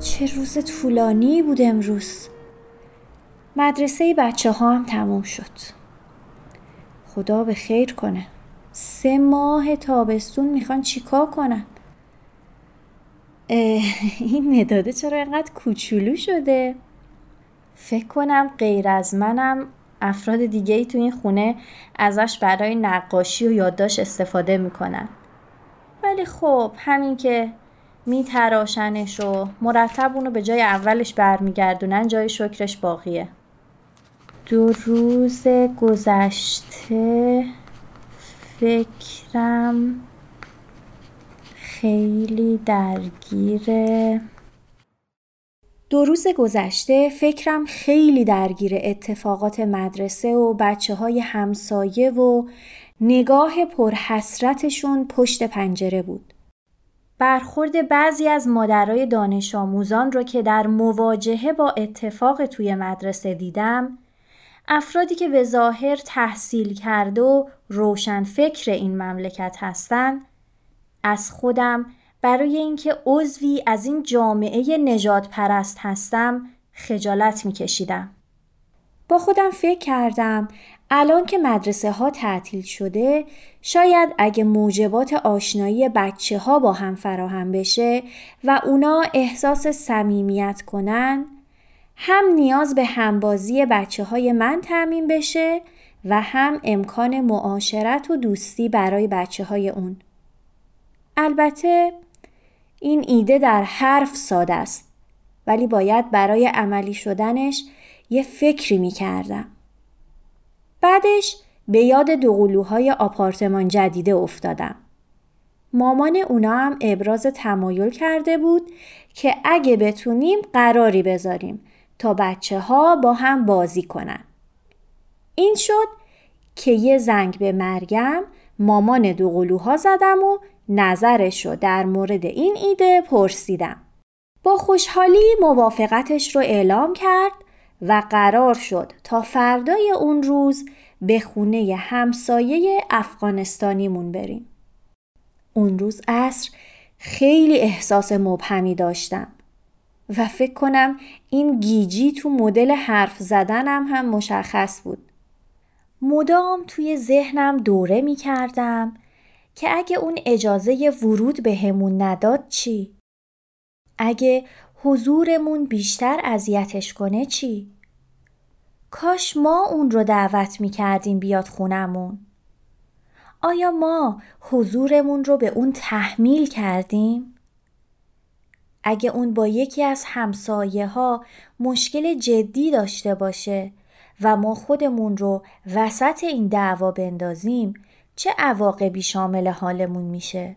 چه روز طولانی بود امروز. مدرسه بچه ها هم تموم شد. خدا به خیر کنه. سه ماه تابستون می‌خوان چیکار کنن؟ این نداده چرا اینقدر کوچولو شده؟ فکر کنم غیر از منم افراد دیگه ای تو این خونه ازش برای نقاشی و یادداشت استفاده می‌کنن. ولی خب همین که میتراشنش و مرتب اونو به جای اولش برمیگردونن جای شکرش باقیه دو روز گذشته فکرم خیلی درگیره دو روز گذشته فکرم خیلی درگیر اتفاقات مدرسه و بچه های همسایه و نگاه پرحسرتشون پشت پنجره بود. برخورد بعضی از مادرای دانش آموزان رو که در مواجهه با اتفاق توی مدرسه دیدم افرادی که به ظاهر تحصیل کرده و روشن فکر این مملکت هستند از خودم برای اینکه عضوی از این جامعه نجات پرست هستم خجالت می کشیدم. با خودم فکر کردم الان که مدرسه ها تعطیل شده شاید اگه موجبات آشنایی بچه ها با هم فراهم بشه و اونا احساس صمیمیت کنن هم نیاز به همبازی بچه های من تعمین بشه و هم امکان معاشرت و دوستی برای بچه های اون. البته این ایده در حرف ساده است ولی باید برای عملی شدنش یه فکری می کردم. بعدش به یاد دوقلوهای آپارتمان جدیده افتادم. مامان اونا هم ابراز تمایل کرده بود که اگه بتونیم قراری بذاریم تا بچه ها با هم بازی کنن. این شد که یه زنگ به مرگم مامان دوقلوها زدم و نظرش رو در مورد این ایده پرسیدم. با خوشحالی موافقتش رو اعلام کرد و قرار شد تا فردای اون روز به خونه همسایه افغانستانیمون بریم. اون روز عصر خیلی احساس مبهمی داشتم و فکر کنم این گیجی تو مدل حرف زدنم هم مشخص بود. مدام توی ذهنم دوره می کردم که اگه اون اجازه ورود به همون نداد چی؟ اگه حضورمون بیشتر اذیتش کنه چی؟ کاش ما اون رو دعوت می کردیم بیاد خونمون. آیا ما حضورمون رو به اون تحمیل کردیم؟ اگه اون با یکی از همسایه ها مشکل جدی داشته باشه و ما خودمون رو وسط این دعوا بندازیم چه عواقبی شامل حالمون میشه؟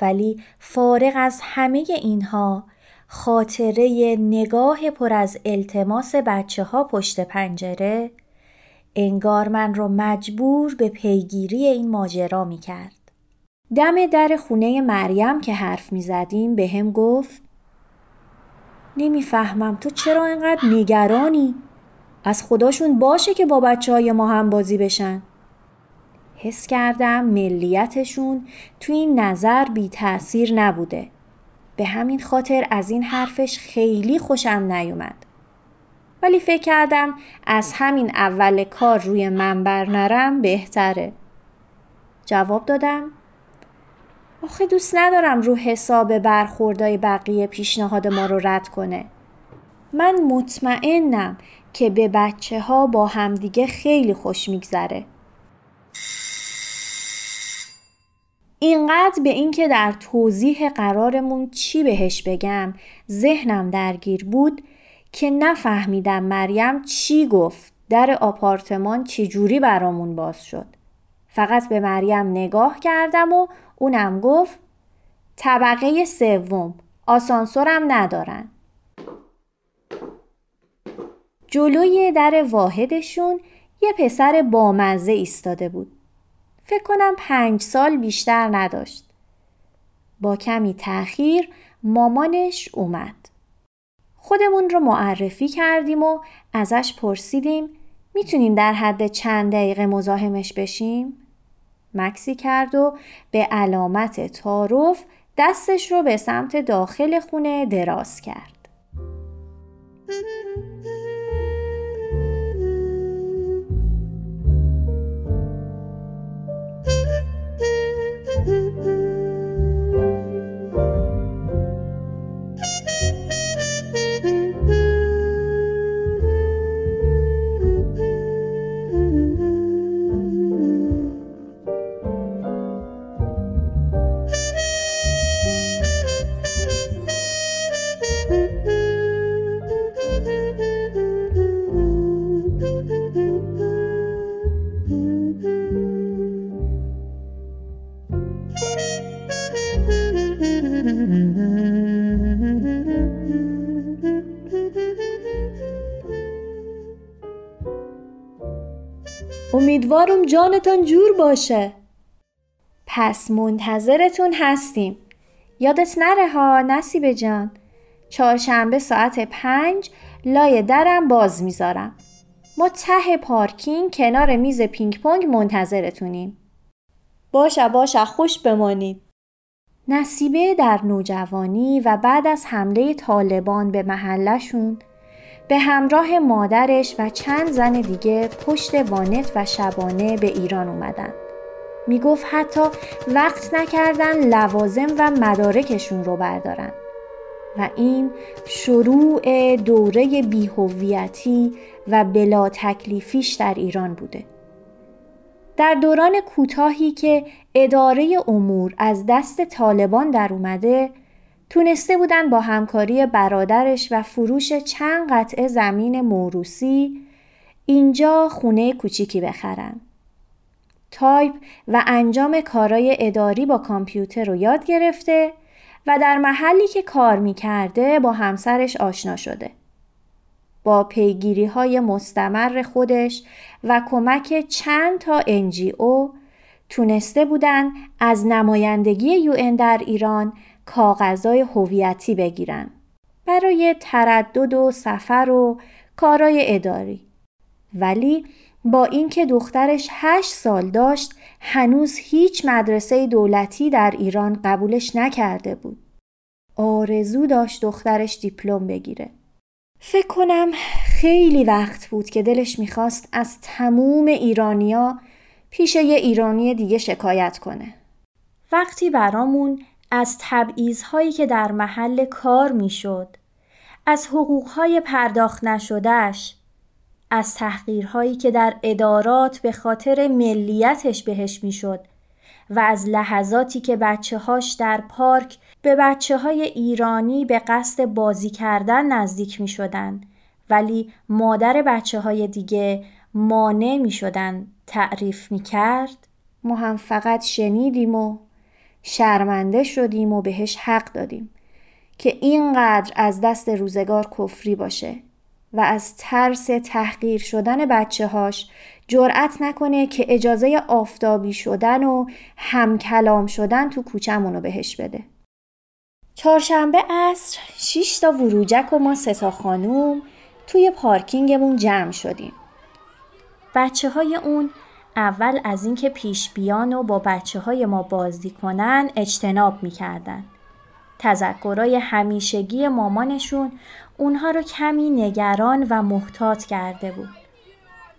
ولی فارغ از همه اینها خاطره نگاه پر از التماس بچه ها پشت پنجره انگار من رو مجبور به پیگیری این ماجرا می کرد. دم در خونه مریم که حرف می زدیم به هم گفت نمی‌فهمم تو چرا اینقدر نگرانی؟ از خداشون باشه که با بچه های ما هم بازی بشن. حس کردم ملیتشون تو این نظر بی تأثیر نبوده. به همین خاطر از این حرفش خیلی خوشم نیومد. ولی فکر کردم از همین اول کار روی منبر نرم بهتره. جواب دادم آخه دوست ندارم رو حساب برخوردای بقیه پیشنهاد ما رو رد کنه. من مطمئنم که به بچه ها با همدیگه خیلی خوش میگذره. اینقدر به اینکه در توضیح قرارمون چی بهش بگم ذهنم درگیر بود که نفهمیدم مریم چی گفت در آپارتمان چجوری برامون باز شد. فقط به مریم نگاه کردم و اونم گفت طبقه سوم آسانسورم ندارن. جلوی در واحدشون یه پسر بامزه ایستاده بود. فکر کنم پنج سال بیشتر نداشت. با کمی تأخیر مامانش اومد. خودمون رو معرفی کردیم و ازش پرسیدیم می‌تونیم در حد چند دقیقه مزاحمش بشیم؟ مکسی کرد و به علامت تعارف دستش رو به سمت داخل خونه دراز کرد. امیدوارم جانتان جور باشه. پس منتظرتون هستیم. یادت نره ها نصیب جان. چهارشنبه ساعت پنج لای درم باز می‌ذارم. ما ته پارکینگ کنار میز پینگ پونگ منتظرتونیم. باشه باشه خوش بمانید. نصیبه در نوجوانی و بعد از حمله طالبان به محلشون به همراه مادرش و چند زن دیگه پشت وانت و شبانه به ایران اومدن. می گفت حتی وقت نکردن لوازم و مدارکشون رو بردارن. و این شروع دوره بیهویتی و بلا تکلیفیش در ایران بوده. در دوران کوتاهی که اداره امور از دست طالبان در اومده تونسته بودن با همکاری برادرش و فروش چند قطعه زمین موروسی اینجا خونه کوچیکی بخرن. تایپ و انجام کارای اداری با کامپیوتر رو یاد گرفته و در محلی که کار می‌کرده با همسرش آشنا شده. با پیگیری های مستمر خودش و کمک چند تا NGO تونسته بودن از نمایندگی یو در ایران کاغذای هویتی بگیرن برای تردد و سفر و کارای اداری. ولی با اینکه دخترش هشت سال داشت هنوز هیچ مدرسه دولتی در ایران قبولش نکرده بود. آرزو داشت دخترش دیپلم بگیره. فکر کنم خیلی وقت بود که دلش می‌خواست از تموم ایرانیا پیش یه ایرانی دیگه شکایت کنه. وقتی برامون از تبعیضهایی که در محل کار می‌شد از حقوقهای پرداخت نشدهش از تحقیرهایی که در ادارات به خاطر ملیتش بهش می‌شد و از لحظاتی که بچه هاش در پارک به بچه های ایرانی به قصد بازی کردن نزدیک می شدن ولی مادر بچه های دیگه مانع می شدن تعریف می کرد ما هم فقط شنیدیم و شرمنده شدیم و بهش حق دادیم که اینقدر از دست روزگار کفری باشه و از ترس تحقیر شدن بچه هاش جرأت نکنه که اجازه آفتابی شدن و همکلام شدن تو کوچمونو بهش بده. چهارشنبه عصر شیش تا وروجک و ما ستا خانوم توی پارکینگمون جمع شدیم. بچه های اون اول از اینکه پیش بیان و با بچه های ما بازی کنن اجتناب می‌کردن. تذکرای همیشگی مامانشون اونها رو کمی نگران و محتاط کرده بود.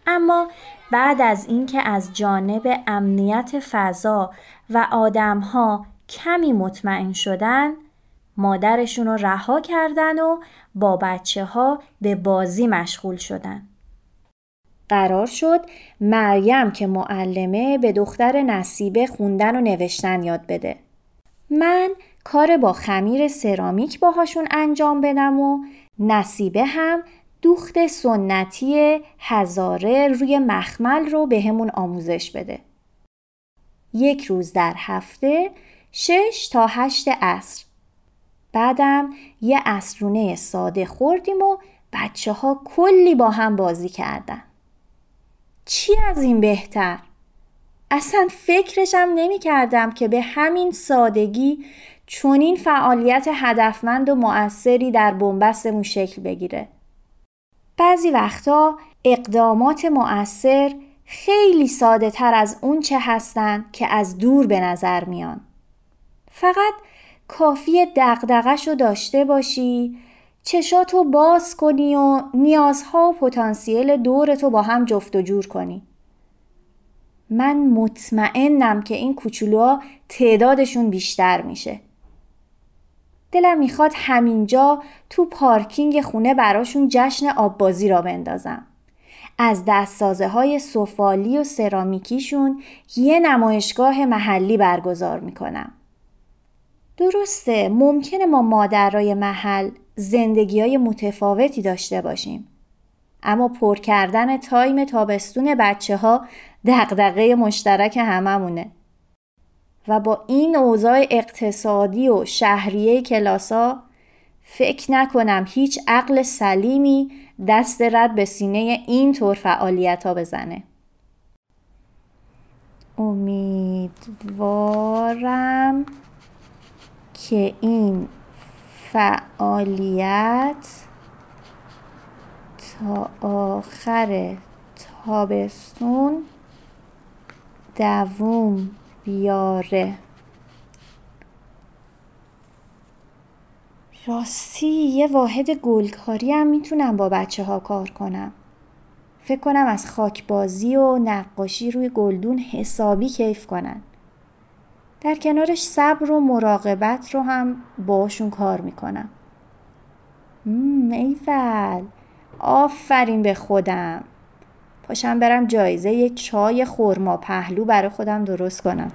اما بعد از اینکه از جانب امنیت فضا و آدمها کمی مطمئن شدن مادرشون رو رها کردن و با بچه ها به بازی مشغول شدن. قرار شد مریم که معلمه به دختر نصیبه خوندن و نوشتن یاد بده. من کار با خمیر سرامیک باهاشون انجام بدم و نصیبه هم دوخت سنتی هزاره روی مخمل رو به همون آموزش بده. یک روز در هفته شش تا هشت عصر. بعدم یه اسرونه ساده خوردیم و بچه ها کلی با هم بازی کردن. چی از این بهتر؟ اصلا فکرشم نمی کردم که به همین سادگی چونین فعالیت هدفمند و مؤثری در بنبستمون شکل بگیره. بعضی وقتا اقدامات مؤثر خیلی ساده تر از اون چه هستن که از دور به نظر میان. فقط کافی دقدقش رو داشته باشی چشاتو باز کنی و نیازها و پتانسیل دورتو با هم جفت و جور کنی. من مطمئنم که این کوچولوها تعدادشون بیشتر میشه. دلم می‌خواد همینجا تو پارکینگ خونه براشون جشن آببازی را بندازم. از دستسازه های سفالی و سرامیکیشون یه نمایشگاه محلی برگزار می‌کنم. درسته ممکنه ما مادرای محل زندگی های متفاوتی داشته باشیم. اما پر کردن تایم تابستون بچه ها دقدقه مشترک هممونه. و با این اوضاع اقتصادی و شهریه کلاسا فکر نکنم هیچ عقل سلیمی دست رد به سینه این طور فعالیت ها بزنه امیدوارم که این فعالیت تا آخر تابستون دووم بیاره راستی یه واحد گلکاری هم می‌تونم با بچه ها کار کنم. فکر کنم از خاکبازی و نقاشی روی گلدون حسابی کیف کنن. در کنارش صبر و مراقبت رو هم باشون کار می‌کنم. ایول. آفرین به خودم. پاشم برم جایزه یه چای خورما پهلو برای خودم درست کنم.